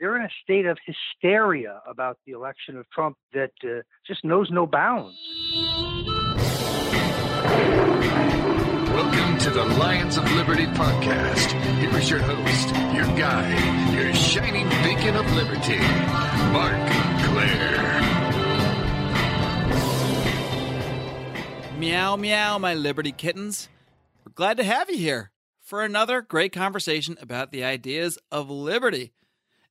they're in a state of hysteria about the election of Trump that uh, just knows no bounds. Welcome to the Lions of Liberty podcast. Here is your host, your guide, your shining beacon of liberty, Marc Clair. Meow, meow, my Liberty kittens. We're glad to have you here for another great conversation about the ideas of liberty.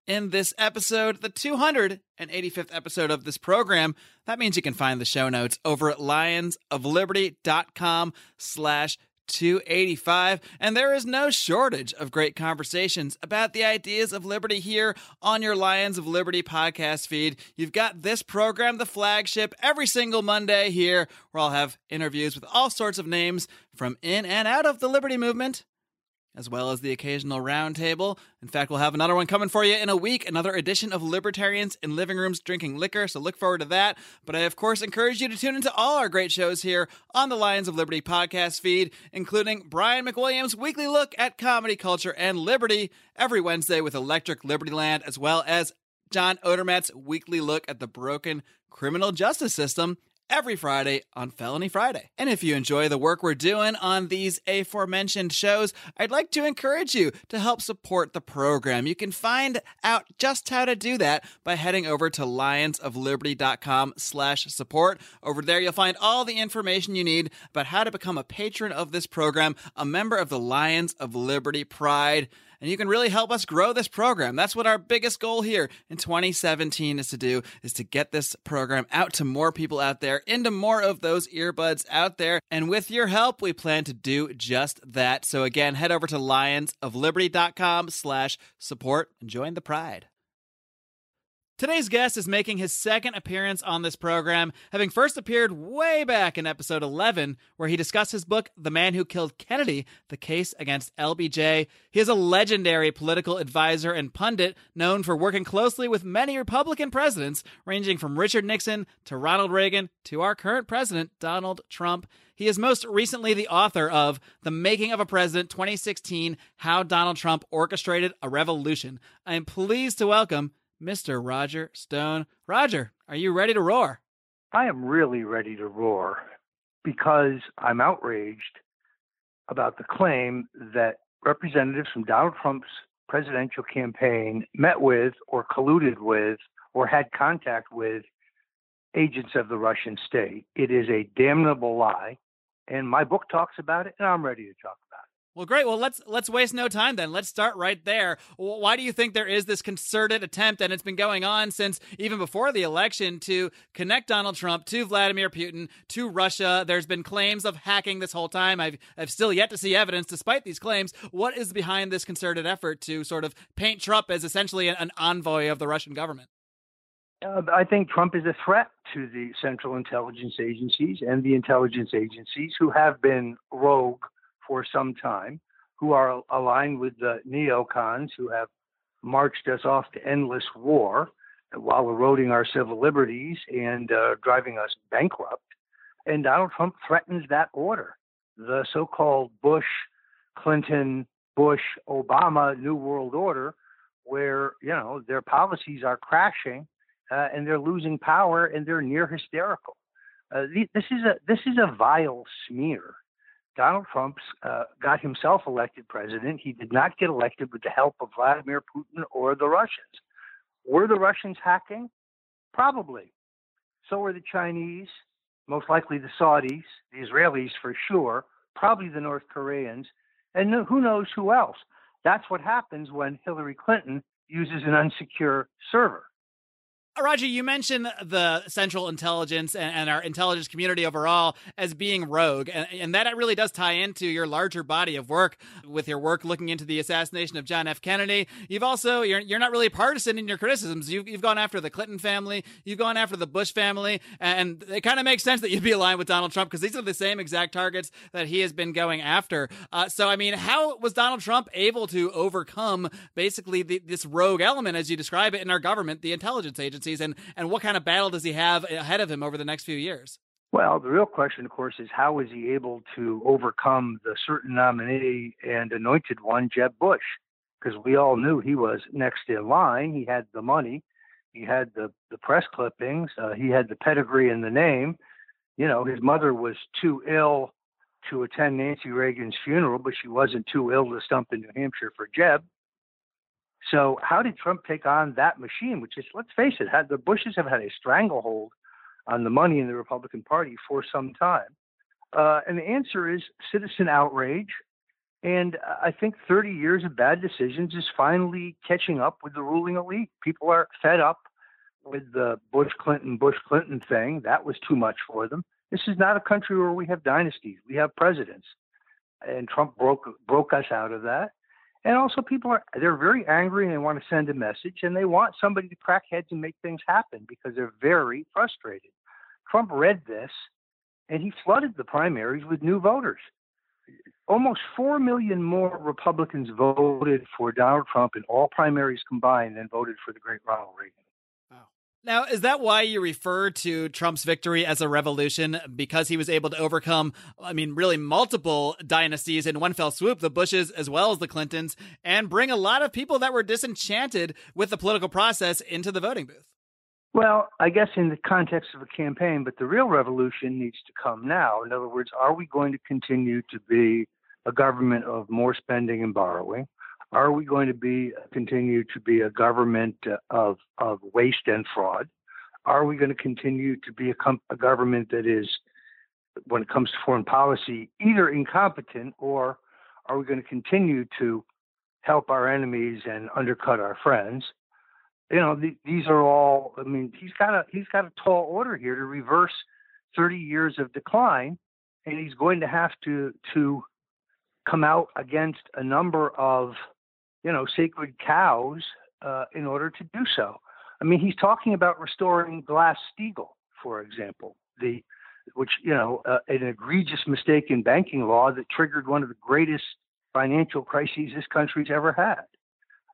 In this episode, the 285th episode of this program, that means you can find the show notes over at lionsofliberty.com slash 285. And there is no shortage of great conversations about the ideas of liberty here on your Lions of Liberty podcast feed. You've got this program, the flagship, every single Monday here, where I'll have interviews with all sorts of names from in and out of the liberty movement as well as the occasional roundtable. In fact, we'll have another one coming for you in a week, another edition of Libertarians in Living Rooms Drinking Liquor, so look forward to that. But I, of course, encourage you to tune into all our great shows here on the Lions of Liberty podcast feed, including Brian McWilliams' weekly look at comedy, culture, and liberty every Wednesday with Electric Liberty Land, as well as John Odermatt's weekly look at the broken criminal justice system every Friday on Felony Friday. And if you enjoy the work we're doing on these aforementioned shows, I'd like to encourage you to help support the program. You can find out just how to do that by heading over to lionsofliberty.com slash support. Over there, you'll find all the information you need about how to become a patron of this program, a member of the Lions of Liberty Pride and you can really help us grow this program. That's what our biggest goal here in 2017 is to do is to get this program out to more people out there, into more of those earbuds out there. And with your help, we plan to do just that. So again, head over to lionsofliberty.com slash support and join the pride. Today's guest is making his second appearance on this program, having first appeared way back in episode 11, where he discussed his book, The Man Who Killed Kennedy The Case Against LBJ. He is a legendary political advisor and pundit known for working closely with many Republican presidents, ranging from Richard Nixon to Ronald Reagan to our current president, Donald Trump. He is most recently the author of The Making of a President 2016 How Donald Trump Orchestrated a Revolution. I am pleased to welcome Mr. Roger Stone. Roger, are you ready to roar? I am really ready to roar because I'm outraged about the claim that representatives from Donald Trump's presidential campaign met with or colluded with or had contact with agents of the Russian state. It is a damnable lie. And my book talks about it, and I'm ready to talk well, great. Well, let's let's waste no time then. Let's start right there. Why do you think there is this concerted attempt, and it's been going on since even before the election, to connect Donald Trump to Vladimir Putin to Russia? There's been claims of hacking this whole time. I've I've still yet to see evidence, despite these claims. What is behind this concerted effort to sort of paint Trump as essentially an envoy of the Russian government? Uh, I think Trump is a threat to the Central Intelligence Agencies and the intelligence agencies who have been rogue for some time, who are aligned with the neocons who have marched us off to endless war while eroding our civil liberties and uh, driving us bankrupt. And Donald Trump threatens that order. The so called Bush, Clinton, Bush, Obama New World Order, where, you know, their policies are crashing uh, and they're losing power and they're near hysterical. Uh, this is a this is a vile smear Donald Trump uh, got himself elected president. He did not get elected with the help of Vladimir Putin or the Russians. Were the Russians hacking? Probably. So were the Chinese, most likely the Saudis, the Israelis for sure, probably the North Koreans, and who knows who else. That's what happens when Hillary Clinton uses an unsecure server. Roger, you mentioned the Central Intelligence and, and, our intelligence community overall as being rogue, and, and, that really does tie into your larger body of work with your work looking into the assassination of John F. Kennedy. You've also you're you're not really partisan in your criticisms. You've you've gone after the Clinton family, you've gone after the Bush family, and it kind of makes sense that you'd be aligned with Donald Trump because these are the same exact targets that he has been going after. Uh, so, I mean, how was Donald Trump able to overcome basically the, this rogue element, as you describe it, in our government, the intelligence agency? And and what kind of battle does he have ahead of him over the next few years? Well, the real question, of course, is how is he able to overcome the certain nominee and anointed one, Jeb Bush? because we all knew he was next in line. He had the money, he had the the press clippings, uh, he had the pedigree and the name. You know, his mother was too ill to attend Nancy Reagan's funeral, but she wasn't too ill to stump in New Hampshire for Jeb. So how did Trump take on that machine? Which is, let's face it, had the Bushes have had a stranglehold on the money in the Republican Party for some time. Uh, and the answer is citizen outrage. And I think 30 years of bad decisions is finally catching up with the ruling elite. People are fed up with the Bush Clinton Bush Clinton thing. That was too much for them. This is not a country where we have dynasties. We have presidents. And Trump broke broke us out of that. And also people are they're very angry and they want to send a message and they want somebody to crack heads and make things happen because they're very frustrated. Trump read this and he flooded the primaries with new voters. Almost 4 million more Republicans voted for Donald Trump in all primaries combined than voted for the great Ronald Reagan. Now, is that why you refer to Trump's victory as a revolution? Because he was able to overcome, I mean, really multiple dynasties in one fell swoop, the Bushes as well as the Clintons, and bring a lot of people that were disenchanted with the political process into the voting booth? Well, I guess in the context of a campaign, but the real revolution needs to come now. In other words, are we going to continue to be a government of more spending and borrowing? Are we going to be continue to be a government uh, of of waste and fraud? Are we going to continue to be a, com- a government that is, when it comes to foreign policy, either incompetent or are we going to continue to help our enemies and undercut our friends? You know, the, these are all. I mean, he's got a he's got a tall order here to reverse 30 years of decline, and he's going to have to to come out against a number of you know, sacred cows uh, in order to do so. I mean, he's talking about restoring Glass-Steagall, for example, the which you know, uh, an egregious mistake in banking law that triggered one of the greatest financial crises this country's ever had.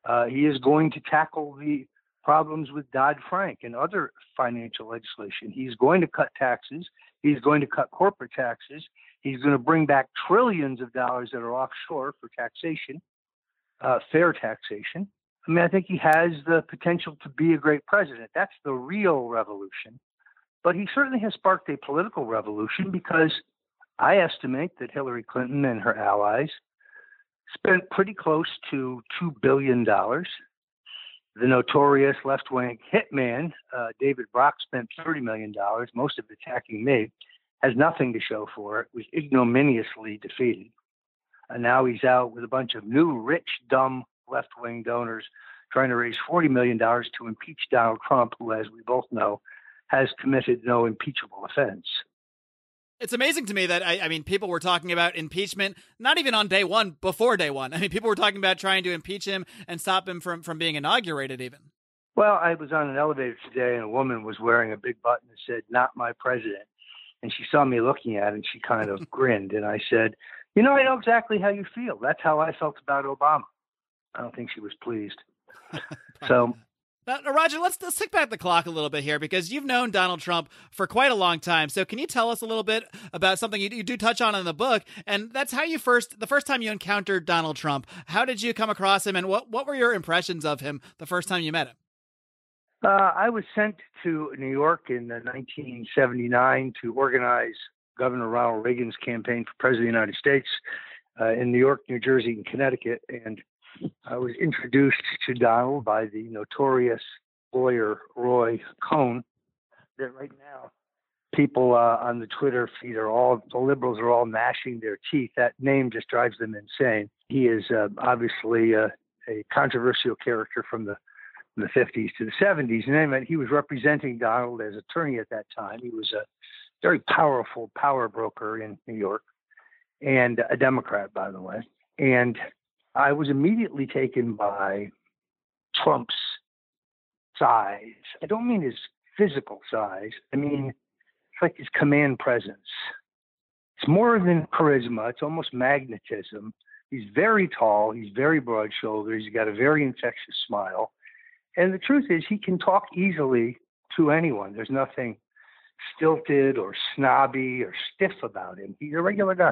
Uh, he is going to tackle the problems with Dodd Frank and other financial legislation. He's going to cut taxes. He's going to cut corporate taxes. He's going to bring back trillions of dollars that are offshore for taxation uh, fair taxation. I mean, I think he has the potential to be a great president. That's the real revolution. But he certainly has sparked a political revolution because I estimate that Hillary Clinton and her allies spent pretty close to $2 billion. The notorious left wing hitman, uh, David Brock, spent $30 million, most of it attacking me, has nothing to show for it, was ignominiously defeated. And now he's out with a bunch of new, rich, dumb left wing donors trying to raise $40 million to impeach Donald Trump, who, as we both know, has committed no impeachable offense. It's amazing to me that I, I, mean, people were talking about impeachment not even on day one, before day one. I mean, people were talking about trying to impeach him and stop him from from being inaugurated, even. Well, I was on an elevator today, and a woman was wearing a big button that said "Not my president," and she saw me looking at it, and she kind of grinned, and I said, you know, I know exactly how you feel. That's how I felt about Obama. I don't think she was pleased. so now, Roger, let's let's tick back the clock a little bit here because you've known Donald Trump for quite a long time. So, can you tell us a little bit about something you, you, do touch on in the book? And that's how you first, the first time you encountered Donald Trump. How did you come across him, and what what were your impressions of him the first time you met him? Uh, I was sent to New York in 1979 to organize Governor Ronald Reagan's campaign for President of the United States uh, in New York, New Jersey, and Connecticut. And I was introduced to Donald by the notorious lawyer Roy Cohn. That right now, people uh, on the Twitter feed are all the liberals are all gnashing their teeth. That name just drives them insane. He is uh, obviously uh, a controversial character from the from the 50s to the 70s. And anyway, he was representing Donald as attorney at that time. He was a very powerful power broker in New York and a Democrat, by the way. And I was immediately taken by Trump's size. I don't mean his physical size, I mean, it's like his command presence. It's more than charisma, it's almost magnetism. He's very tall, he's very broad shouldered, he's got a very infectious smile. And the truth is, he can talk easily to anyone. There's nothing stilted or snobby or stiff about him. He's a regular guy.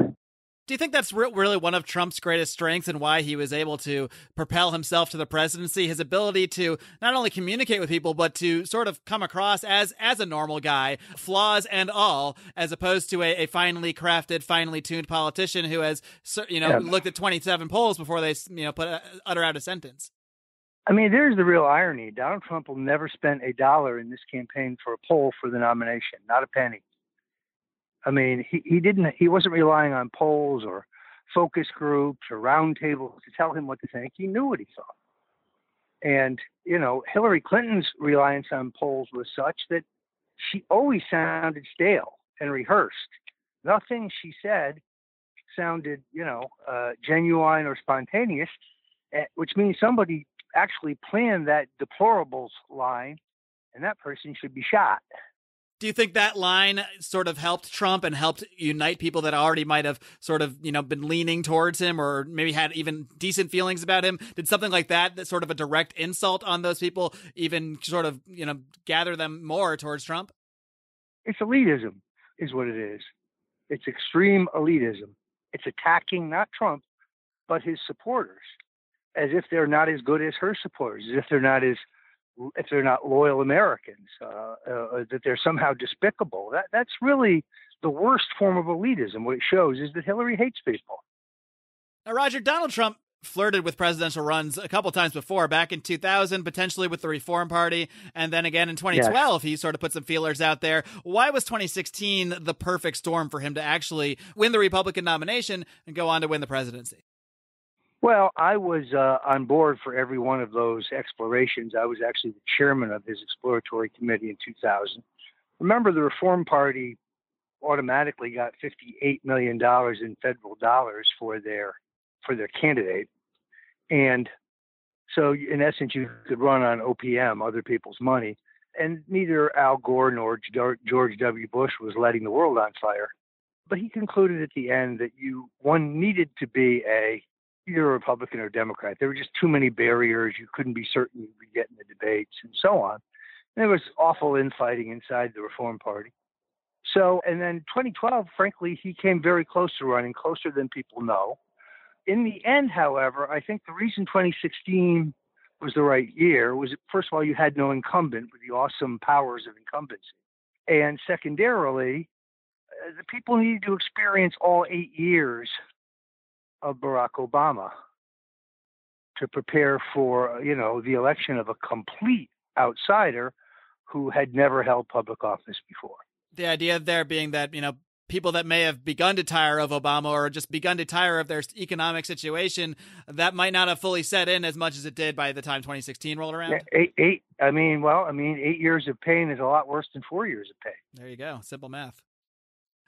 Do you think that's re- really one of Trump's greatest strengths and why he was able to propel himself to the presidency? His ability to not only communicate with people, but to sort of come across as as a normal guy, flaws and all, as opposed to a, a finely crafted, finely tuned politician who has, you know, yeah. looked at twenty seven polls before they, you know, put a, utter out a sentence. I mean, there's the real irony. Donald Trump will never spend a dollar in this campaign for a poll for the nomination, not a penny. I mean, he, he didn't he wasn't relying on polls or focus groups or roundtables to tell him what to think. He knew what he thought. And, you know, Hillary Clinton's reliance on polls was such that she always sounded stale and rehearsed. Nothing she said sounded, you know, uh, genuine or spontaneous, eh, which means somebody actually planned that deplorables line, and that person should be shot. Do you think that line uh, sort of helped Trump and helped unite people that already might have sort of, you know, been leaning towards him or maybe had even decent feelings about him? Did something like that, that sort of a direct insult on those people, even sort of, you know, gather them more towards Trump? It's elitism, is what it is. It's extreme elitism. It's attacking not Trump, but his supporters, as if they're not as good as her supporters, as if they're not as if they're not loyal Americans, uh, uh, that they're somehow despicable. That that's really the worst form of elitism. What it shows is that Hillary hates people. Now, Roger, Donald Trump flirted with presidential runs a couple times before, back in 2000, potentially with the Reform Party, and then again in 2012, yes. he sort of put some feelers out there. Why was 2016 the perfect storm for him to actually win the Republican nomination and go on to win the presidency? Well, I was uh, on board for every one of those explorations. I was actually the chairman of his exploratory committee in 2000. Remember, the Reform Party automatically got 58 million dollars in federal dollars for their for their candidate, and so in essence, you could run on OPM, other people's money. And neither Al Gore nor George W. Bush was lighting the world on fire. But he concluded at the end that you one needed to be a either a Republican or Democrat. There were just too many barriers. You couldn't be certain you'd be getting the debates and so on. And there was awful infighting inside the Reform Party. So, and then 2012, frankly, he came very close to running, closer than people know. In the end, however, I think the reason 2016 was the right year was, first of all, you had no incumbent with the awesome powers of incumbency. And secondarily, uh, the people needed to experience all eight years of Barack Obama to prepare for, you know, the election of a complete outsider who had never held public office before. The idea there being that, you know, people that may have begun to tire of Obama or just begun to tire of their economic situation, that might not have fully set in as much as it did by the time 2016 rolled around. Eight, eight. I mean, well, I mean, eight years of pain is a lot worse than four years of pain. There you go. Simple math.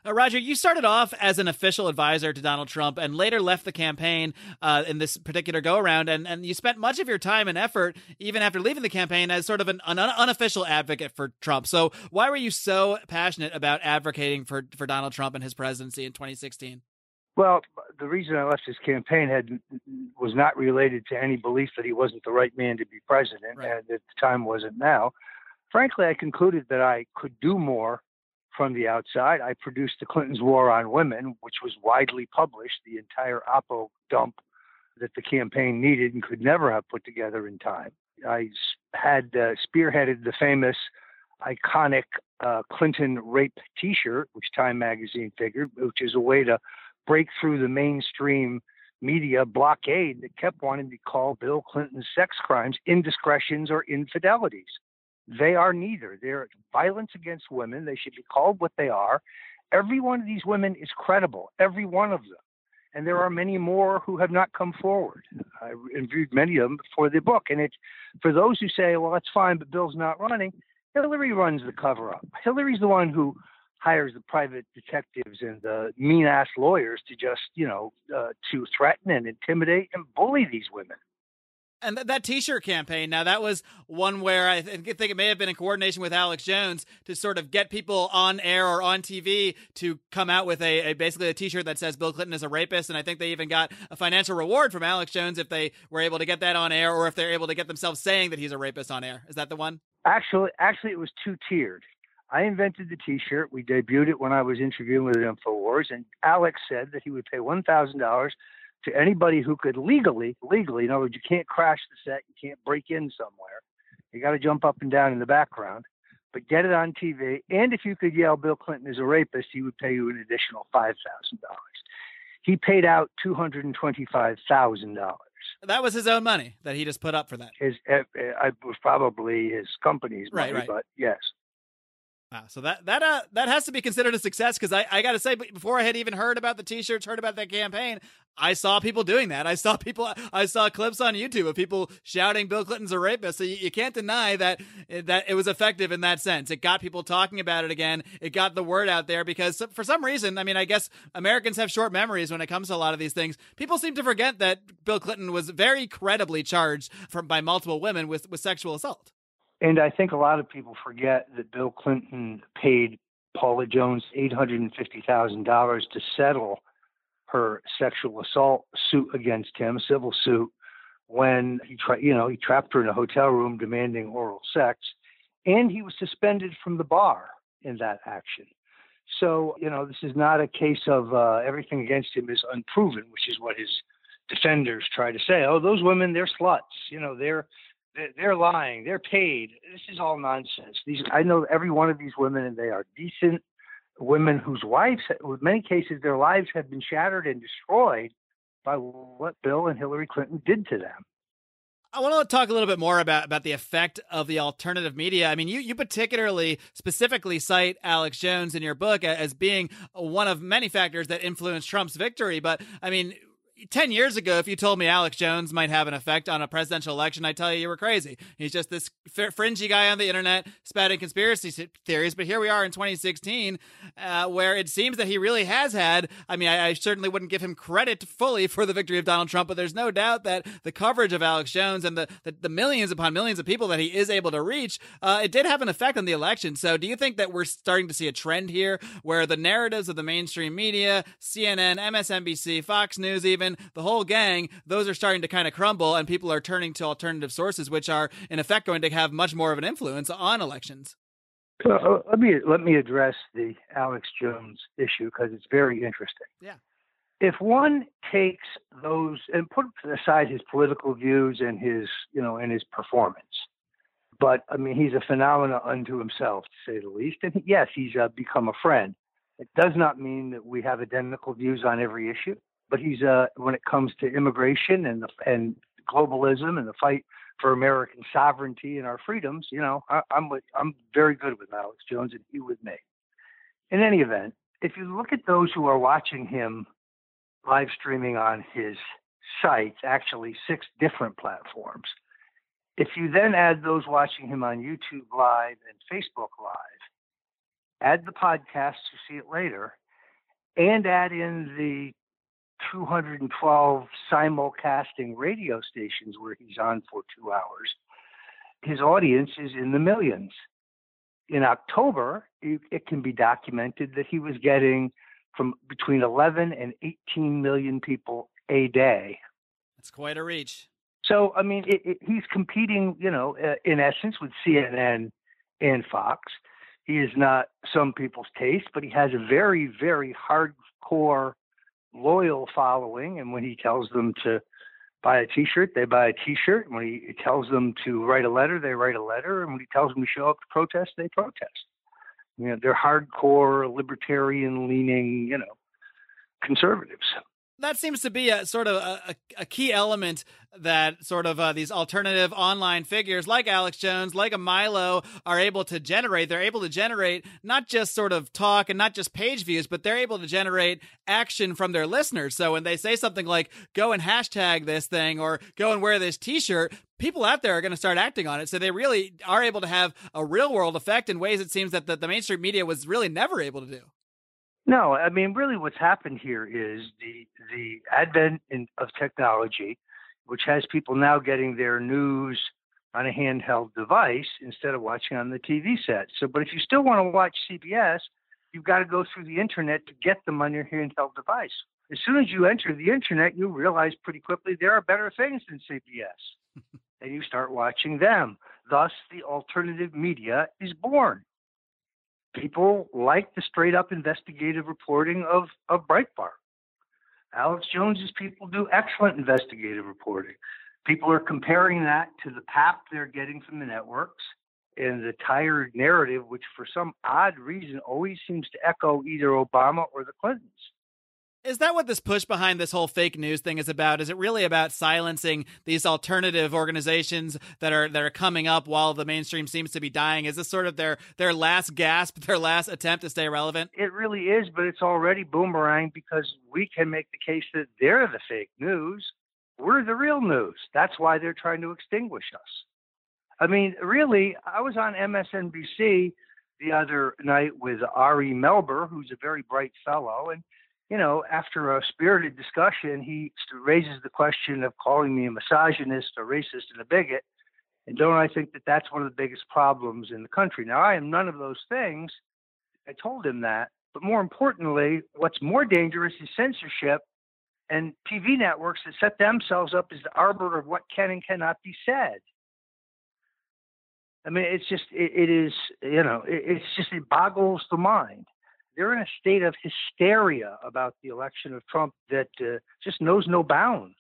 Uh, Roger, you started off as an official advisor to Donald Trump and later left the campaign uh, in this particular go around. And, and you spent much of your time and effort, even after leaving the campaign, as sort of an, an unofficial advocate for Trump. So, why were you so passionate about advocating for, for Donald Trump and his presidency in 2016? Well, the reason I left his campaign had was not related to any belief that he wasn't the right man to be president, right. and at the time wasn't now. Frankly, I concluded that I could do more from the outside. I produced The Clinton's War on Women, which was widely published, the entire Oppo dump that the campaign needed and could never have put together in time. I had uh, spearheaded the famous iconic uh, Clinton rape t shirt, which Time magazine figured, which is a way to break through the mainstream media blockade that kept wanting to call Bill Clinton's sex crimes indiscretions or infidelities. They are neither. They're violence against women. They should be called what they are. Every one of these women is credible, every one of them. And there are many more who have not come forward. I interviewed many of them for the book. And for those who say, well, that's fine, but Bill's not running, Hillary runs the cover up. Hillary's the one who hires the private detectives and the mean ass lawyers to just, you know, uh, to threaten and intimidate and bully these women and th- that T-shirt campaign. Now that was one where I th- think it may have been in coordination with Alex Jones to sort of get people on air or on TV to come out with a, a, basically a T-shirt that says Bill Clinton is a rapist, and I think they even got a financial reward from Alex Jones if they were able to get that on air, or if they're able to get themselves saying that he's a rapist on air. Is that the one? Actually, actually, it was two tiered. I invented the T-shirt. We debuted it when I was interviewing with Infowars, and Alex said that he would pay one thousand dollars to anybody who could legally, legally, in other words, you can't crash the set, you can't break in somewhere, you got to jump up and down in the background, but get it on TV. And if you could yell Bill Clinton is a rapist, he would pay you an additional five thousand dollars. He paid out two hundred and twenty-five thousand dollars. That was his own money that he just put up for that. His, uh, uh, was probably his company's money, right, right. but yes. Wow. So that that uh that has to be considered a success because I, I got to say before I had even heard about the t-shirts, heard about that campaign, I saw people doing that. I saw people. I saw clips on YouTube of people shouting Bill Clinton's a rapist. So you, you can't deny that that it was effective in that sense. It got people talking about it again. It got the word out there because for some reason, I mean, I guess Americans have short memories when it comes to a lot of these things. People seem to forget that Bill Clinton was very credibly charged from by multiple women with with sexual assault. And I think a lot of people forget that Bill Clinton paid Paula Jones $850,000 to settle her sexual assault suit against him, civil suit, when he tried, you know, he trapped her in a hotel room demanding oral sex, and he was suspended from the bar in that action. So, you know, this is not a case of uh, everything against him is unproven, which is what his defenders try to say. Oh, those women, they're sluts. You know, they're they're lying. They're paid. This is all nonsense. These I know every one of these women, and they are decent women whose wives, in many cases, their lives have been shattered and destroyed by what Bill and Hillary Clinton did to them. I want to talk a little bit more about, about the effect of the alternative media. I mean, you, you particularly specifically cite Alex Jones in your book as being one of many factors that influenced Trump's victory. But I mean, 10 years ago, if you told me Alex Jones might have an effect on a presidential election, I'd tell you you were crazy. He's just this fringy guy on the internet spouting conspiracy theories. But here we are in 2016, uh, where it seems that he really has had. I mean, I, I, certainly wouldn't give him credit fully for the victory of Donald Trump, but there's no doubt that the coverage of Alex Jones and the, the, the millions upon millions of people that he is able to reach, uh, it did have an effect on the election. So do you think that we're starting to see a trend here where the narratives of the mainstream media, CNN, MSNBC, Fox News, even, the whole gang, those are starting to kind of crumble, and people are turning to alternative sources, which are in effect going to have much more of an influence on elections. Uh, let me let me address the Alex Jones issue because it's very interesting. Yeah. If one takes those and put aside his political views and his you know and his performance, but I mean he's a phenomenon unto himself to say the least. And yes, he's uh, become a friend. It does not mean that we have identical views on every issue but he's uh, when it comes to immigration and the, and globalism and the fight for American sovereignty and our freedoms, you know, I, I'm with, I'm very good with Alex Jones and he with me. In any event, if you look at those who are watching him live streaming on his sites, actually six different platforms. If you then add those watching him on YouTube Live and Facebook Live, add the podcast to see it later, and add in the 212 simulcasting radio stations where he's on for two hours. His audience is in the millions. In October, it can be documented that he was getting from between 11 and 18 million people a day. That's quite a reach. So, I mean, it, it, he's competing, you know, uh, in essence with CNN and Fox. He is not some people's taste, but he has a very, very hardcore loyal following, and when he tells them to buy a T-shirt, they buy a T-shirt. When he tells them to write a letter, they write a letter, and when he tells them to show up to protest, they protest. You know, they're hardcore libertarian-leaning, you know, conservatives that seems to be a sort of a, a key element that sort of uh, these alternative online figures like Alex Jones, like a Milo, are able to generate. They're able to generate not just sort of talk and not just page views, but they're able to generate action from their listeners. So when they say something like "go and hashtag this thing" or "go and wear this T-shirt," people out there are going to start acting on it. So they really are able to have a real world effect in ways it seems that the, the mainstream media was really never able to do. No, I mean, really, what's happened here is the the advent in, of technology, which has people now getting their news on a handheld device instead of watching on the TV set. So, but if you still want to watch CBS, you've got to go through the internet to get them on your handheld device. As soon as you enter the internet, you realize pretty quickly there are better things than CBS, and you start watching them. Thus, the alternative media is born. People like the straight up investigative reporting of, of Breitbart. Alex Jones's people do excellent investigative reporting. People are comparing that to the pap they're getting from the networks and the tired narrative, which for some odd reason always seems to echo either Obama or the Clintons. Is that what this push behind this whole fake news thing is about? Is it really about silencing these alternative organizations that are that are coming up while the mainstream seems to be dying? Is this sort of their their last gasp, their last attempt to stay relevant? It really is, but it's already boomerang because we can make the case that they're the fake news. We're the real news. That's why they're trying to extinguish us. I mean, really, I was on MSNBC the other night with Ari Melber, who's a very bright fellow, and you know, after a spirited discussion, he raises the question of calling me a misogynist, a racist, and a bigot. And don't I think that that's one of the biggest problems in the country? Now, I am none of those things. I told him that. But more importantly, what's more dangerous is censorship and TV networks that set themselves up as the arbiter of what can and cannot be said. I mean, it's just, it, it is, you know, it, it's just, it boggles the mind they're in a state of hysteria about the election of Trump that uh, just knows no bounds.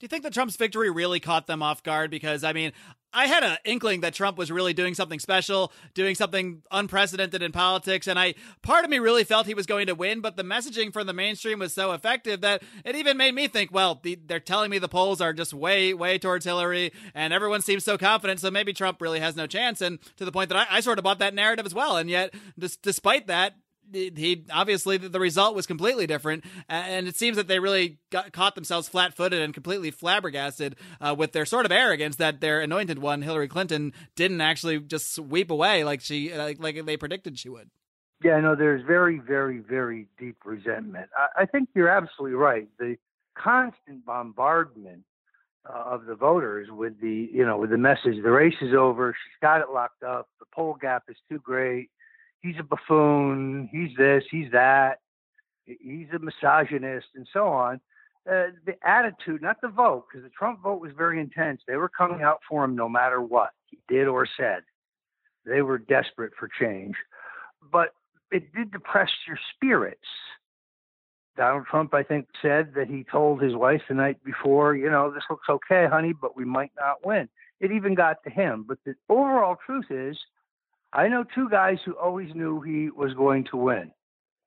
Do you think that Trump's victory really caught them off guard? Because, I mean, I had an inkling that Trump was really doing something special, doing something unprecedented in politics. And I, part of me really felt he was going to win, but the messaging from the mainstream was so effective that it even made me think, well, the, they're telling me the polls are just way, way towards Hillary and everyone seems so confident. So maybe Trump really has no chance. And to the point that I, I sort of bought that narrative as well. And yet, despite that, he obviously the result was completely different, and it seems that they really got, caught themselves flat-footed and completely flabbergasted uh, with their sort of arrogance that their anointed one, Hillary Clinton, didn't actually just sweep away like she like, like they predicted she would. Yeah, no, there's very, very, very deep resentment. I, I think you're absolutely right. The constant bombardment uh, of the voters with the, you know, with the message, the race is over, she's got it locked up, the poll gap is too great he's a buffoon, he's this, he's that, he's a misogynist, and so on. Uh, the attitude, not the vote, because the Trump vote was very intense. They were coming out for him no matter what he did or said. They were desperate for change. But it did depress your spirits. Donald Trump, I think, said that he told his wife the night before, you know, this looks okay, honey, but we might not win. It even got to him. But the overall truth is I know two guys who always knew he was going to win.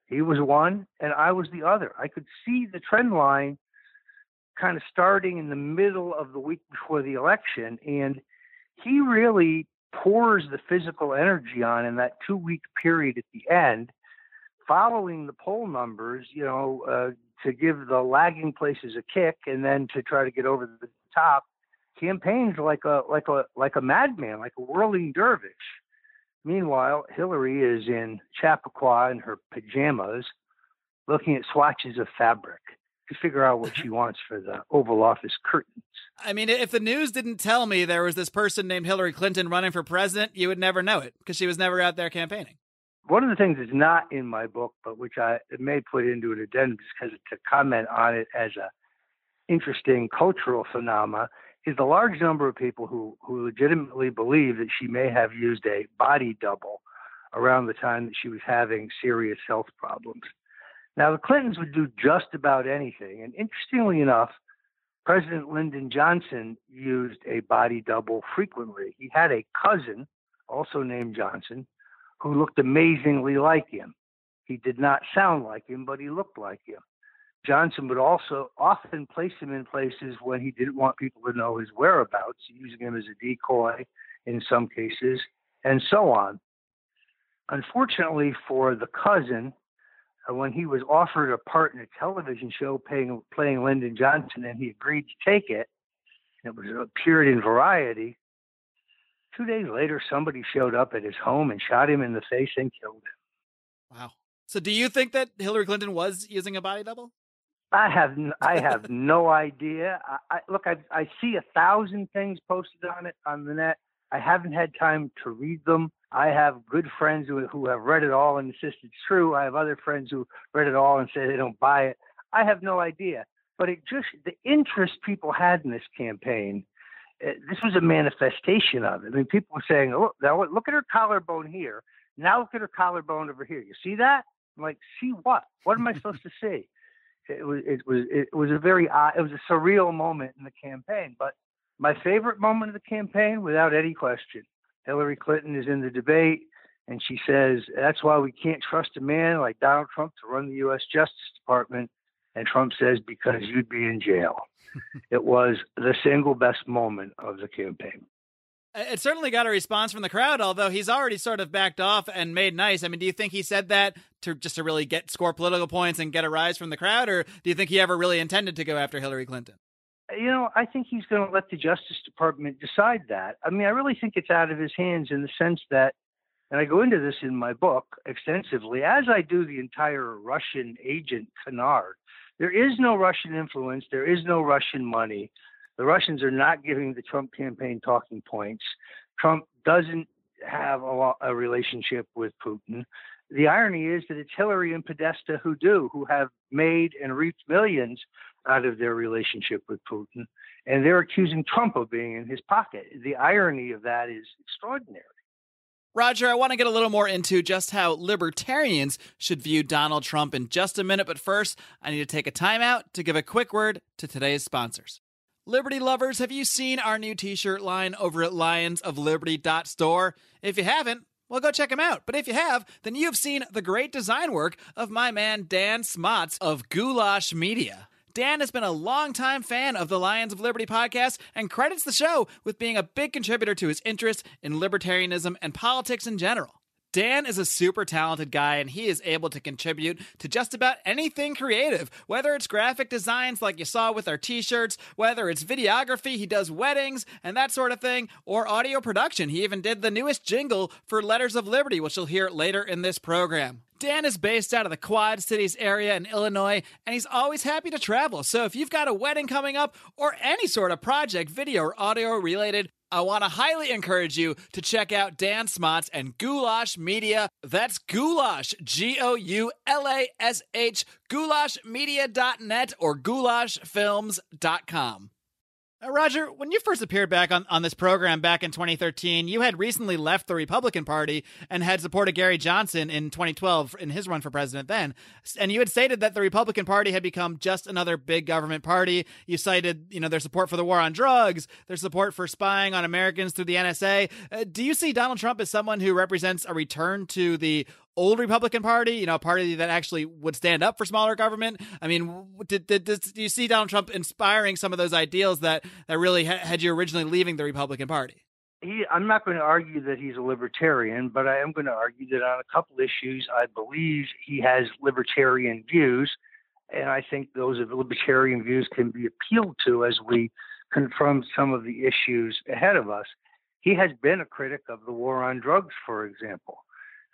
He was one, and I was the other. I could see the trend line kind of starting in the middle of the week before the election, and he really pours the physical energy on in that two week period at the end, following the poll numbers, you know, uh, to give the lagging places a kick and then to try to get over the top. Campaigns like a like a like a madman, like a whirling dervish. Meanwhile, Hillary is in Chappaqua in her pajamas, looking at swatches of fabric to figure out what she wants for the Oval Office curtains. I mean, if the news didn't tell me there was this person named Hillary Clinton running for president, you would never know it because she was never out there campaigning. One of the things that's not in my book, but which I may put into an addendum just because to comment on it as a interesting cultural phenomena, is the large number of people who, who legitimately believe that she may have used a body double around the time that she was having serious health problems. Now, the Clintons would do just about anything. And interestingly enough, President Lyndon Johnson used a body double frequently. He had a cousin, also named Johnson, who looked amazingly like him. He did not sound like him, but he looked like him. Johnson would also often place him in places when he didn't want people to know his whereabouts, using him as a decoy in some cases, and so on. Unfortunately for the cousin, uh, when he was offered a part in a television show playing, playing Lyndon Johnson and he agreed to take it, it was appeared in Variety. Two days later, somebody showed up at his home and shot him in the face and killed him. Wow. So, do you think that Hillary Clinton was using a body double? I have I have no idea. I, I look, I I see a thousand things posted on it on the net. I haven't had time to read them. I have good friends who who have read it all and insist it's true. I have other friends who read it all and say they don't buy it. I have no idea. But it just the interest people had in this campaign. Eh, this was a manifestation of it. I mean, people were saying, "Look, now look at her collarbone here." Now look at her collarbone over here. You see that? I'm like, see what? What am I supposed to see? It was it was it was a very it was a surreal moment in the campaign. But my favorite moment of the campaign, without any question, Hillary Clinton is in the debate and she says that's why we can't trust a man like Donald Trump to run the U.S. Justice Department. And Trump says because you'd be in jail. it was the single best moment of the campaign. It certainly got a response from the crowd, although he's already sort of backed off and made nice. I mean, do you think he said that to just to really get score political points and get a rise from the crowd, or do you think he ever really intended to go after Hillary Clinton? You know, I think he's going to let the Justice Department decide that. I mean, I really think it's out of his hands in the sense that, and I go into this in my book extensively, as I do the entire Russian agent canard. There is no Russian influence. There is no Russian money. The Russians are not giving the Trump campaign talking points. Trump doesn't have a, a relationship with Putin. The irony is that it's Hillary and Podesta who do, who have made and reaped millions out of their relationship with Putin, and they're accusing Trump of being in his pocket. The irony of that is extraordinary. Roger, I want to get a little more into just how libertarians should view Donald Trump in just a minute, but first, I need to take a timeout to give a quick word to today's sponsors. Liberty lovers, have you seen our new t shirt line over at lionsofliberty.store? If you haven't, well, go check them out. But if you have, then you've seen the great design work of my man Dan Smots of Goulash Media. Dan has been a longtime fan of the Lions of Liberty podcast and credits the show with being a big contributor to his interest in libertarianism and politics in general. Dan is a super talented guy and he is able to contribute to just about anything creative, whether it's graphic designs like you saw with our t shirts, whether it's videography, he does weddings and that sort of thing, or audio production. He even did the newest jingle for Letters of Liberty, which you'll hear later in this program. Dan is based out of the Quad Cities area in Illinois, and he's always happy to travel. So if you've got a wedding coming up or any sort of project, video or audio related, I want to highly encourage you to check out Dan Smots and Goulash Media. That's Goulash, G O U L A S H, goulashmedia.net or goulashfilms.com. Uh, Roger, when you first appeared back on, on this program back in 2013, you had recently left the Republican Party and had supported Gary Johnson in 2012 in his run for president then. And you had stated that the Republican Party had become just another big government party. You cited, you know, their support for the war on drugs, their support for spying on Americans through the NSA. Uh, do you see Donald Trump as someone who represents a return to the old Republican Party, you know, a party that actually would stand up for smaller government. I mean, did, did, did do you see Donald Trump inspiring some of those ideals that that really ha- had you originally leaving the Republican Party? He, I'm not going to argue that he's a libertarian, but I am going to argue that on a couple issues, I believe he has libertarian views, and I think those of libertarian views can be appealed to as we confront some of the issues ahead of us. He has been a critic of the war on drugs, for example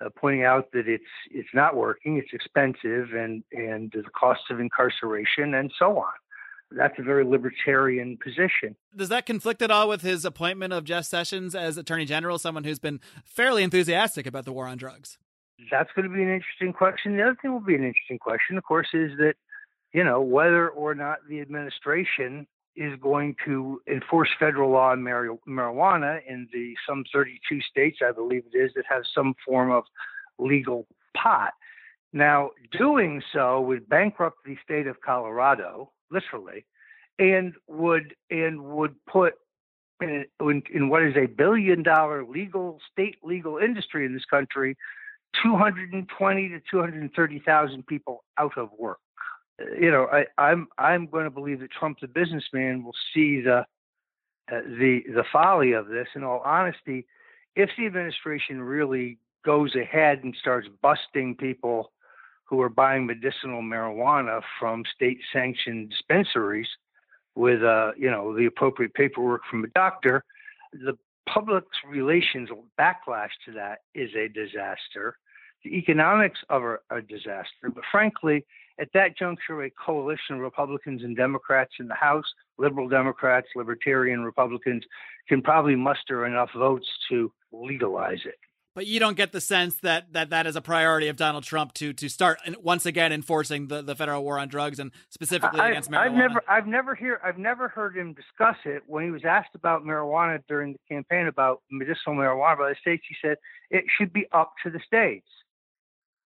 uh, pointing out that it's it's not working, it's expensive, and and the cost of incarceration and so on. That's a very libertarian position. Does that conflict at all with his appointment of Jeff Sessions as Attorney General, someone who's been fairly enthusiastic about the war on drugs? That's going to be an interesting question. The other thing will be an interesting question, of course, is that you know whether or not the administration is going to enforce federal law on marijuana in the some 32 states, I believe it is, that have some form of legal pot. Now, doing so would bankrupt the state of Colorado, literally, and would and would put in, in, in what is a billion dollar legal state legal industry in this country 220 to 230,000 people out of work you know, I, I'm I'm going to believe that Trump, the businessman, will see the uh, the the folly of this. In all honesty, if the administration really goes ahead and starts busting people who are buying medicinal marijuana from state-sanctioned dispensaries with uh, you know the appropriate paperwork from a doctor, the public's relations backlash to that is a disaster. The economics of a, a disaster, but frankly, at that juncture, a coalition of Republicans and Democrats in the House, liberal Democrats, libertarian Republicans, can probably muster enough votes to legalize it. But you don't get the sense that that, that is a priority of Donald Trump to to start once again enforcing the, the federal war on drugs and specifically I, against marijuana. I've never I've never hear I've never heard him discuss it. When he was asked about marijuana during the campaign about medicinal marijuana by the states, he said it should be up to the states.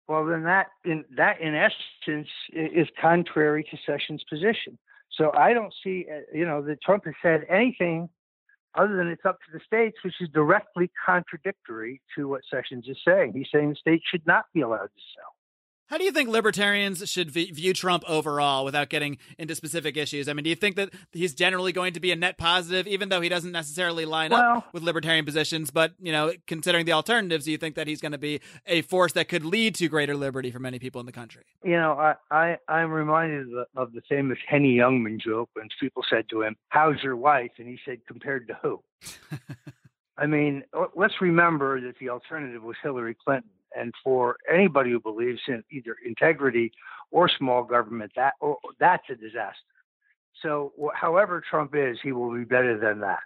Well, then that in that in essence is contrary to Sessions' position. So I don't see, uh, you know, that Trump has said anything other than it's up to the states, which is directly contradictory to what Sessions is saying. He's saying the states should not be allowed to sell. How do you think libertarians should view Trump overall without getting into specific issues? I mean, do you think that he's generally going to be a net positive, even though he doesn't necessarily line well, up with libertarian positions? But, you know, considering the alternatives, do you think that he's going to be a force that could lead to greater liberty for many people in the country? You know, I, I, I'm reminded of the, of the famous Henny Youngman joke when people said to him, How's your wife? And he said, Compared to who? I mean, let's remember that the alternative was Hillary Clinton and for anybody who believes in either integrity or small government, that or, that's a disaster. So, however Trump is, he will be better than that.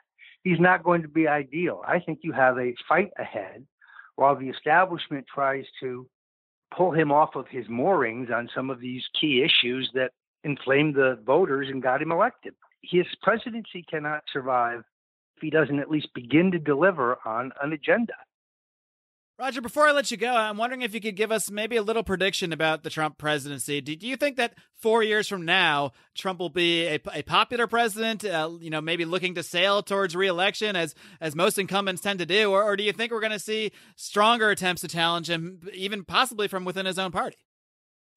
He's not going to be ideal. I think you have a fight ahead while the establishment tries to pull him off of his moorings on some of these key issues that inflamed the voters and got him elected. His presidency cannot survive if he doesn't at least begin to deliver on an agenda. Roger, before I let you go, I'm wondering if you could give us maybe a little prediction about the Trump presidency. Do, you think that four years from now, Trump will be a, a popular president? Uh, you know, maybe looking to sail towards reelection, as as most incumbents tend to do, or, or do you think we're going to see stronger attempts to challenge him, even possibly from within his own party?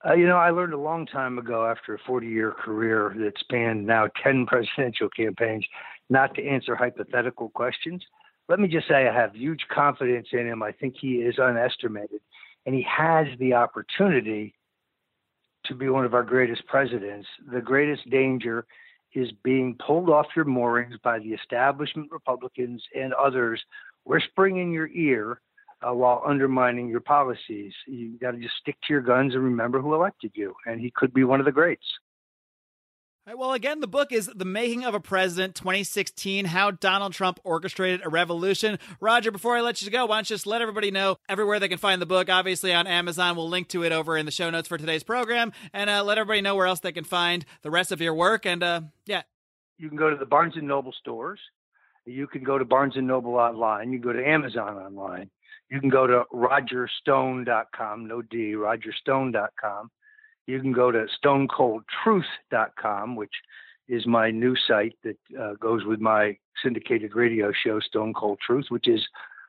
Uh, you know, I learned a long time ago after a 40 year career that spanned now 10 presidential campaigns not to answer hypothetical questions let me just say I have huge confidence in him. I think he is unestimated, and he has the opportunity to be one of our greatest presidents. The greatest danger is being pulled off your moorings by the establishment Republicans and others whispering in your ear uh, while undermining your policies. You got to just stick to your guns and remember who elected you, and he could be one of the greats. Right, well, again, the book is The Making of a President 2016 How Donald Trump Orchestrated a Revolution. Roger, before I let you go, why don't you just let everybody know everywhere they can find the book? Obviously, on Amazon. We'll link to it over in the show notes for today's program and uh, let everybody know where else they can find the rest of your work. And uh, yeah. You can go to the Barnes and Noble stores. You can go to Barnes and Noble online. You can go to Amazon online. You can go to rogerstone.com, no D, rogerstone.com you can go to stonecoldtruth.com, which is my new site that uh, goes with my syndicated radio show, Stone Cold Truth, which is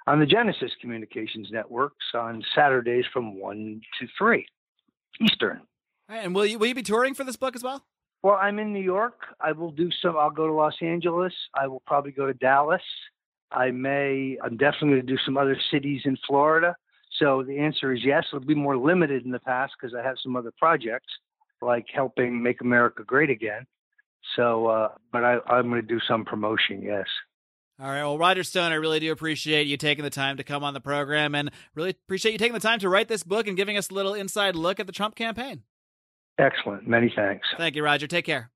on the Genesis Communications Networks on Saturdays from 1 to 3 Eastern. Right, and will you, will you be touring for this book as well? Well, I'm in New York. I will do some. I'll go to Los Angeles. I will probably go to Dallas. I may. I'm definitely going to do some other cities in Florida. So the answer is yes. It'll be more limited in the past because I have some other projects like helping make America great again. So, uh, but I, I'm going to do some promotion. Yes. All right. Well, Roger Stone, I really do appreciate you taking the time to come on the program and really appreciate you taking the time to write this book and giving us a little inside look at the Trump campaign. Excellent. Many thanks. Thank you, Roger. Take care.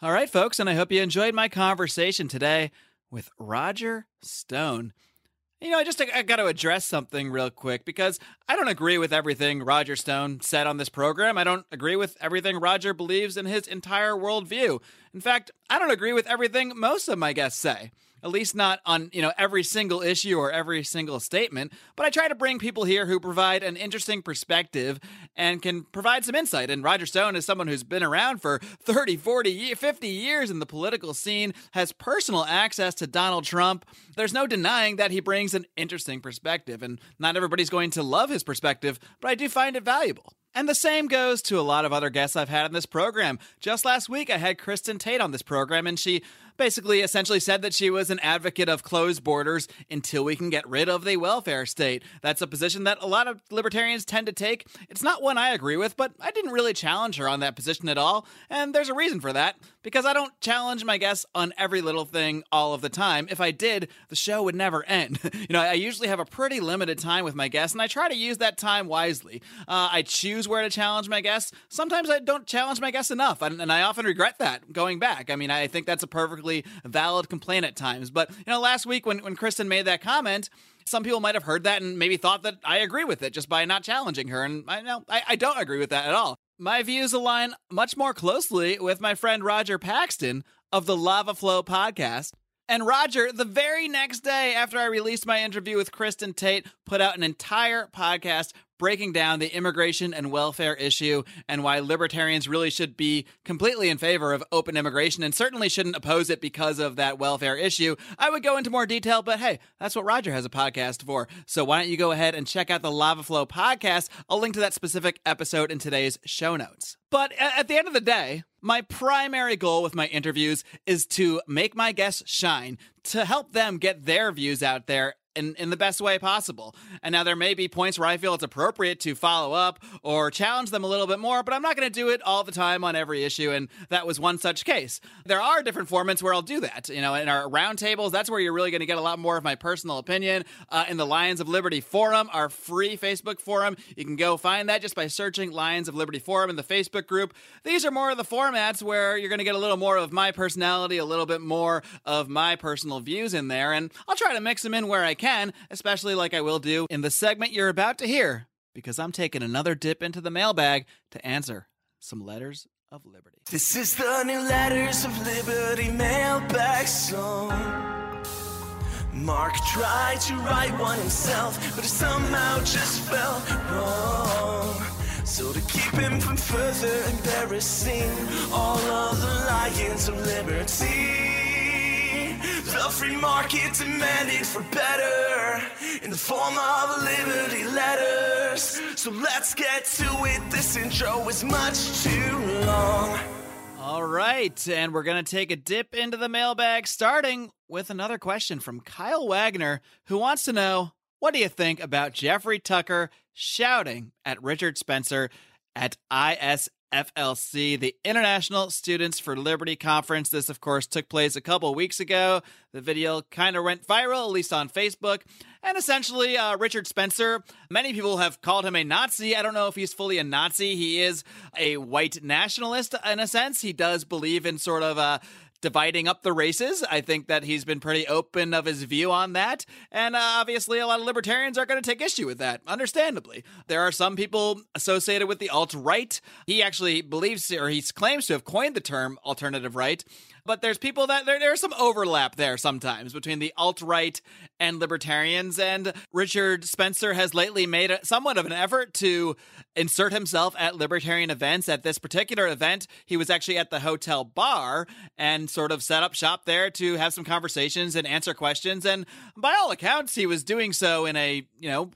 All right, folks, and I hope you enjoyed my conversation today with Roger Stone. You know, I just I got to address something real quick because I don't agree with everything Roger Stone said on this program. I don't agree with everything Roger believes in his entire worldview. In fact, I don't agree with everything most of my guests say at least not on, you know, every single issue or every single statement, but I try to bring people here who provide an interesting perspective and can provide some insight. And Roger Stone is someone who's been around for 30, 40, 50 years in the political scene, has personal access to Donald Trump. There's no denying that he brings an interesting perspective, and not everybody's going to love his perspective, but I do find it valuable. And the same goes to a lot of other guests I've had on this program. Just last week, I had Kristin Tate on this program, and she basically essentially said that she was an advocate of closed borders until we can get rid of the welfare state. That's a position that a lot of libertarians tend to take. It's not one I agree with, but I didn't really challenge her on that position at all. And there's a reason for that, because I don't challenge my guests on every little thing all of the time. If I did, the show would never end. you know, I usually have a pretty limited time with my guests, and I try to use that time wisely. Uh, I choose where to challenge my guests. Sometimes I don't challenge my guests enough, and, and I often regret that going back. I mean, I think that's a perfectly valid complaint at times. But, you know, last week when, when Kristin made that comment, some people might have heard that and maybe thought that I agree with it just by not challenging her. And I know I, I don't agree with that at all. My views align much more closely with my friend Roger Paxton of the Lava Flow podcast. And Roger, the very next day after I released my interview with Kristin Tate, put out an entire podcast breaking down the immigration and welfare issue and why libertarians really should be completely in favor of open immigration and certainly shouldn't oppose it because of that welfare issue. I would go into more detail, but hey, that's what Roger has a podcast for. So why don't you go ahead and check out the Lava Flow podcast? I'll link to that specific episode in today's show notes. But at the end of the day, my primary goal with my interviews is to make my guests shine, to help them get their views out there in, in the best way possible. And now there may be points where I feel it's appropriate to follow up or challenge them a little bit more, but I'm not going to do it all the time on every issue. And that was one such case. There are different formats where I'll do that. You know, in our roundtables, that's where you're really going to get a lot more of my personal opinion. Uh, in the Lions of Liberty Forum, our free Facebook forum, you can go find that just by searching Lions of Liberty Forum in the Facebook group. These are more of the formats where you're going to get a little more of my personality, a little bit more of my personal views in there. And I'll try to mix them in where I can, especially like I will do in the segment you're about to hear, because I'm taking another dip into the mailbag to answer some letters of liberty. This is the new Letters of Liberty mailbag song. Marc tried to write one himself, but it somehow just felt wrong. So to keep him from further embarrassing all of the lions of liberty, free market demanded for better in the form of liberty letters. So let's get to it. This intro is much too long. All right, and we're going to take a dip into the mailbag, starting with another question from Kyle Wagner, who wants to know what do you think about Jeffrey Tucker shouting at Richard Spencer at ISFLC, the International Students for Liberty Conference? This, of course, took place a couple weeks ago. The video kind of went viral, at least on Facebook. And essentially, uh, Richard Spencer, many people have called him a Nazi. I don't know if he's fully a Nazi. He is a white nationalist in a sense. He does believe in sort of a dividing up the races. I think that he's been pretty open of his view on that. And uh, obviously, a lot of libertarians are going to take issue with that, understandably. There are some people associated with the alt right. He actually believes, or he claims to have coined the term alternative right. But there's people that there, there's some overlap there sometimes between the alt right and libertarians. And Richard Spencer has lately made a, somewhat of an effort to insert himself at libertarian events. At this particular event, he was actually at the hotel bar and sort of set up shop there to have some conversations and answer questions. And by all accounts, he was doing so in a, you know,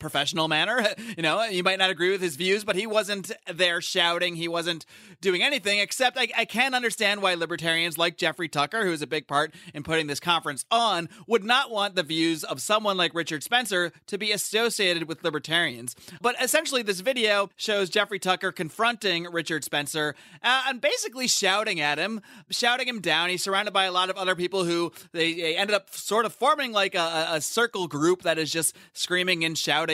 professional manner. You know, you might not agree with his views, but he wasn't there shouting. He wasn't doing anything except I, I can understand why libertarians like Jeffrey Tucker, who is a big part in putting this conference on, would not want the views of someone like Richard Spencer to be associated with libertarians. But essentially, this video shows Jeffrey Tucker confronting Richard Spencer uh, and basically shouting at him, shouting him down. He's surrounded by a lot of other people who they, they ended up sort of forming like a, a circle group that is just screaming and shouting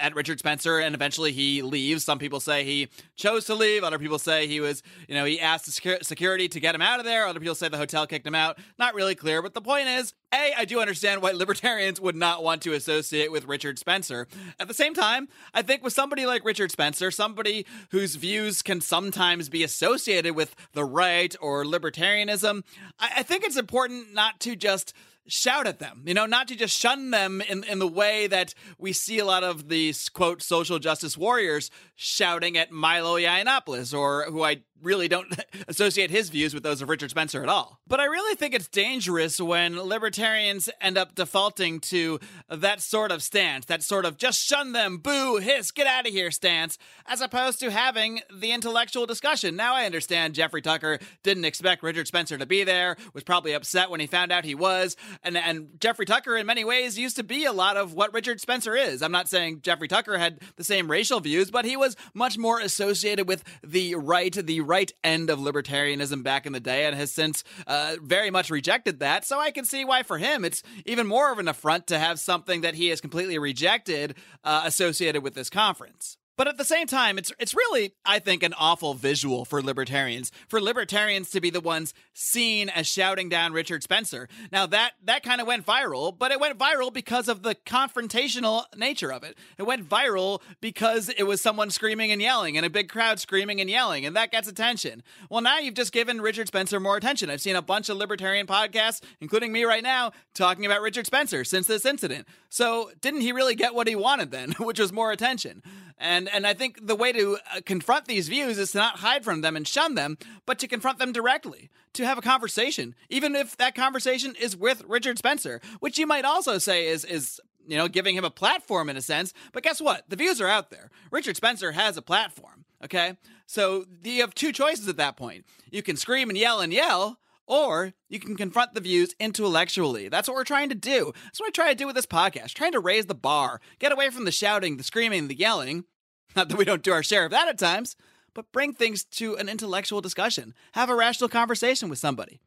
at Richard Spencer, and eventually he leaves. Some people say he chose to leave. Other people say he was, you know, he asked the security to get him out of there. Other people say the hotel kicked him out. Not really clear, but the point is, a, I do understand why libertarians would not want to associate with Richard Spencer. At the same time, I think with somebody like Richard Spencer, somebody whose views can sometimes be associated with the right or libertarianism, I, I think it's important not to just shout at them, you know, not to just shun them in, in the way that we see a lot of these quote social justice warriors shouting at Milo Yiannopoulos, or who I really don't associate his views with those of Richard Spencer at all. But I really think it's dangerous when libertarians end up defaulting to that sort of stance, that sort of just shun them, boo, hiss, get out of here stance, as opposed to having the intellectual discussion. Now I understand Jeffrey Tucker didn't expect Richard Spencer to be there, was probably upset when he found out he was, and and Jeffrey Tucker in many ways used to be a lot of what Richard Spencer is. I'm not saying Jeffrey Tucker had the same racial views, but he was much more associated with the right, the right end of libertarianism back in the day, and has since uh, very much rejected that. So I can see why for him it's even more of an affront to have something that he has completely rejected uh, associated with this conference. But at the same time, it's it's really, I think, an awful visual for libertarians. For libertarians to be the ones seen as shouting down Richard Spencer. Now that that kind of went viral, but it went viral because of the confrontational nature of it. It went viral because it was someone screaming and yelling and a big crowd screaming and yelling, and that gets attention. Well, now you've just given Richard Spencer more attention. I've seen a bunch of libertarian podcasts, including me right now, talking about Richard Spencer since this incident. So didn't he really get what he wanted then, which was more attention? And and I think the way to uh, confront these views is to not hide from them and shun them, but to confront them directly, to have a conversation, even if that conversation is with Richard Spencer, which you might also say is is you know giving him a platform in a sense. But guess what? The views are out there. Richard Spencer has a platform. Okay, so you have two choices at that point. You can scream and yell and yell, or you can confront the views intellectually. That's what we're trying to do. That's what I try to do with this podcast, trying to raise the bar, get away from the shouting, the screaming, the yelling. Not that we don't do our share of that at times, but bring things to an intellectual discussion. Have a rational conversation with somebody.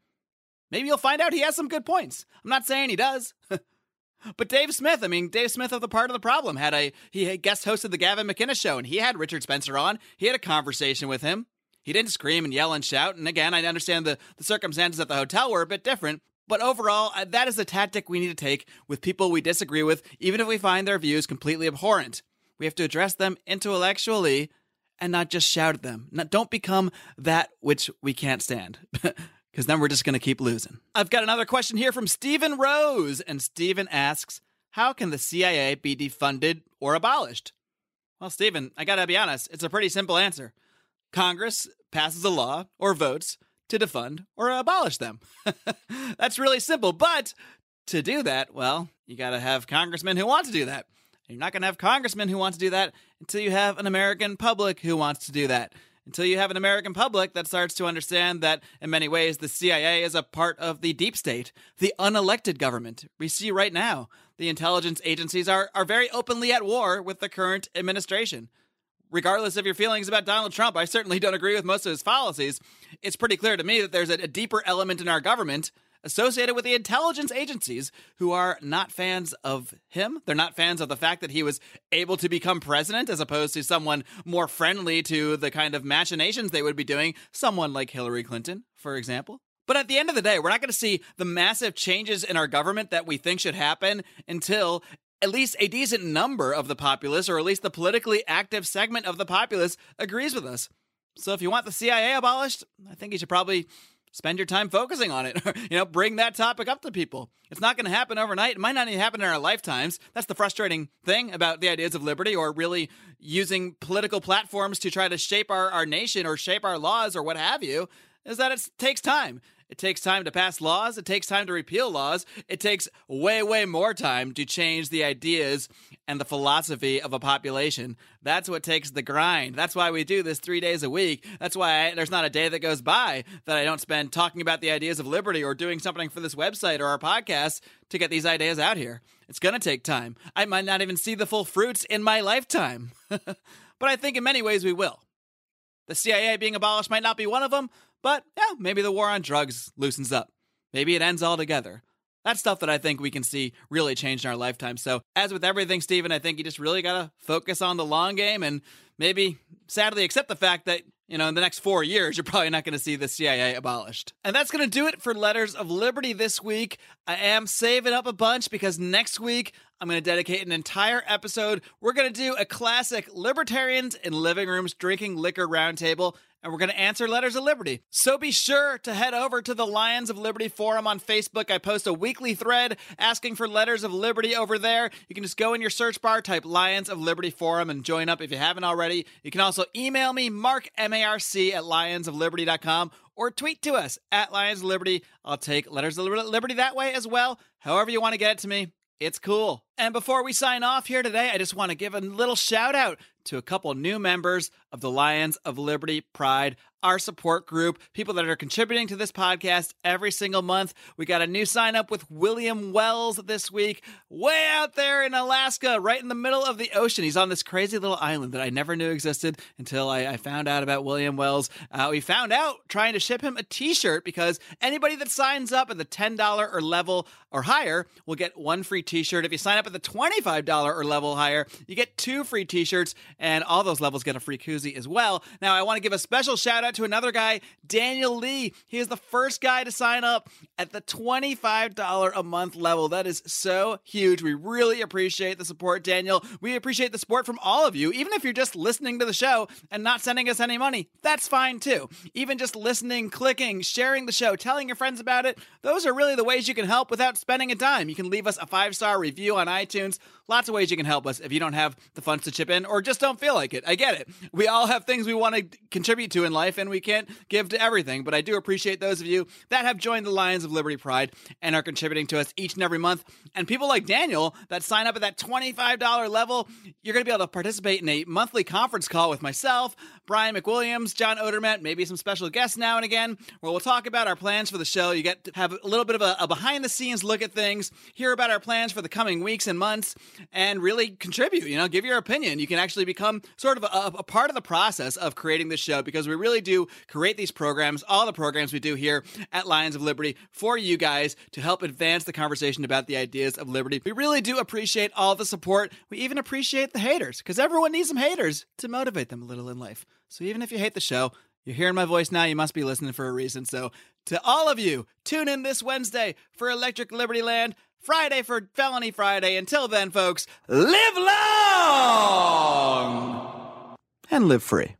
Maybe you'll find out he has some good points. I'm not saying he does. but Dave Smith, I mean, Dave Smith of the part of the problem had a he had guest hosted the Gavin McInnes show and he had Richard Spencer on. He had a conversation with him. He didn't scream and yell and shout. And again, I understand the, the circumstances at the hotel were a bit different. But overall, uh, that is a tactic we need to take with people we disagree with, even if we find their views completely abhorrent. We have to address them intellectually and not just shout at them. Not, don't become that which we can't stand. Because then we're just going to keep losing. I've got another question here from Stephen Rose. And Stephen asks How can the CIA be defunded or abolished? Well, Stephen, I got to be honest, it's a pretty simple answer. Congress passes a law or votes to defund or abolish them. That's really simple. But to do that, well, you got to have congressmen who want to do that. You're not going to have congressmen who want to do that until you have an American public who wants to do that. Until you have an American public that starts to understand that, in many ways, the CIA is a part of the deep state, the unelected government. We see right now the intelligence agencies are, are very openly at war with the current administration regardless of your feelings about Donald Trump, I certainly don't agree with most of his policies. It's pretty clear to me that there's a, a, deeper element in our government associated with the intelligence agencies who are not fans of him. They're not fans of the fact that he was able to become president as opposed to someone more friendly to the kind of machinations they would be doing, someone like Hillary Clinton, for example. But at the end of the day, we're not going to see the massive changes in our government that we think should happen until at least a decent number of the populace, or at least the politically active segment of the populace, agrees with us. So if you want the CIA abolished, I think you should probably spend your time focusing on it. you know, bring that topic up to people. It's not going to happen overnight. It might not even happen in our lifetimes. That's the frustrating thing about the ideas of liberty or really using political platforms to try to shape our, our nation or shape our laws or what have you, is that it takes time. It takes time to pass laws. It takes time to repeal laws. It takes way, way more time to change the ideas and the philosophy of a population. That's what takes the grind. That's why we do this three days a week. That's why I, there's not a day that goes by that I don't spend talking about the ideas of liberty or doing something for this website or our podcast to get these ideas out here. It's going to take time. I might not even see the full fruits in my lifetime. but I think in many ways we will. The CIA being abolished might not be one of them, but yeah, maybe the war on drugs loosens up. Maybe it ends altogether. That's stuff that I think we can see really change in our lifetime. So, as with everything, Stephen, I think you just really got to focus on the long game and maybe sadly accept the fact that, you know, in the next four years, you're probably not going to see the CIA abolished. And that's going to do it for Letters of Liberty this week. I am saving up a bunch because next week I'm going to dedicate an entire episode. We're going to do a classic Libertarians in Living Rooms Drinking Liquor Roundtable and we're going to answer letters of liberty. So be sure to head over to the Lions of Liberty forum on Facebook. I post a weekly thread asking for letters of liberty over there. You can just go in your search bar, type Lions of Liberty forum, and join up if you haven't already. You can also email me, Marc, M A R C, at lionsofliberty.com or tweet to us at Lions of Liberty. I'll take letters of liberty that way as well. However, you want to get it to me, it's cool. And before we sign off here today, I just want to give a little shout out to a couple new members of the Lions of Liberty Pride our support group, people that are contributing to this podcast every single month. We got a new sign up with William Wells this week, way out there in Alaska, right in the middle of the ocean. He's on this crazy little island that I never knew existed until I, I found out about William Wells. Uh, we found out trying to ship him a t shirt because anybody that signs up at the $10 or level or higher will get one free t shirt. If you sign up at the $25 or level higher, you get two free t shirts, and all those levels get a free as well. Now, I want to give a special shout out to another guy, Daniel Lee. He is the first guy to sign up at the $25 a month level. That is so huge. We really appreciate the support, Daniel. We appreciate the support from all of you. Even if you're just listening to the show and not sending us any money, that's fine too. Even just listening, clicking, sharing the show, telling your friends about it, those are really the ways you can help without spending a dime. You can leave us a five star review on iTunes. Lots of ways you can help us if you don't have the funds to chip in or just don't feel like it. I get it. We all have things we want to contribute to in life and we can't give to everything, but I do appreciate those of you that have joined the Lions of Liberty Pride and are contributing to us each and every month. And people like Daniel that sign up at that $25 level, you're going to be able to participate in a monthly conference call with myself, Brian McWilliams, John Odermatt, maybe some special guests now and again, where we'll talk about our plans for the show. You get to have a little bit of a, a behind the scenes look at things, hear about our plans for the coming weeks and months, and really contribute, you know, give your opinion. You can actually become sort of a, a part of the process of creating this show because we really do create these programs, all the programs we do here at Lions of Liberty for you guys to help advance the conversation about the ideas of liberty. We really do appreciate all the support. We even appreciate the haters because everyone needs some haters to motivate them a little in life. So even if you hate the show, you're hearing my voice now, you must be listening for a reason. So to all of you, tune in this Wednesday for Electric Liberty Land. Friday for Felony Friday. Until then, folks, live long and live free.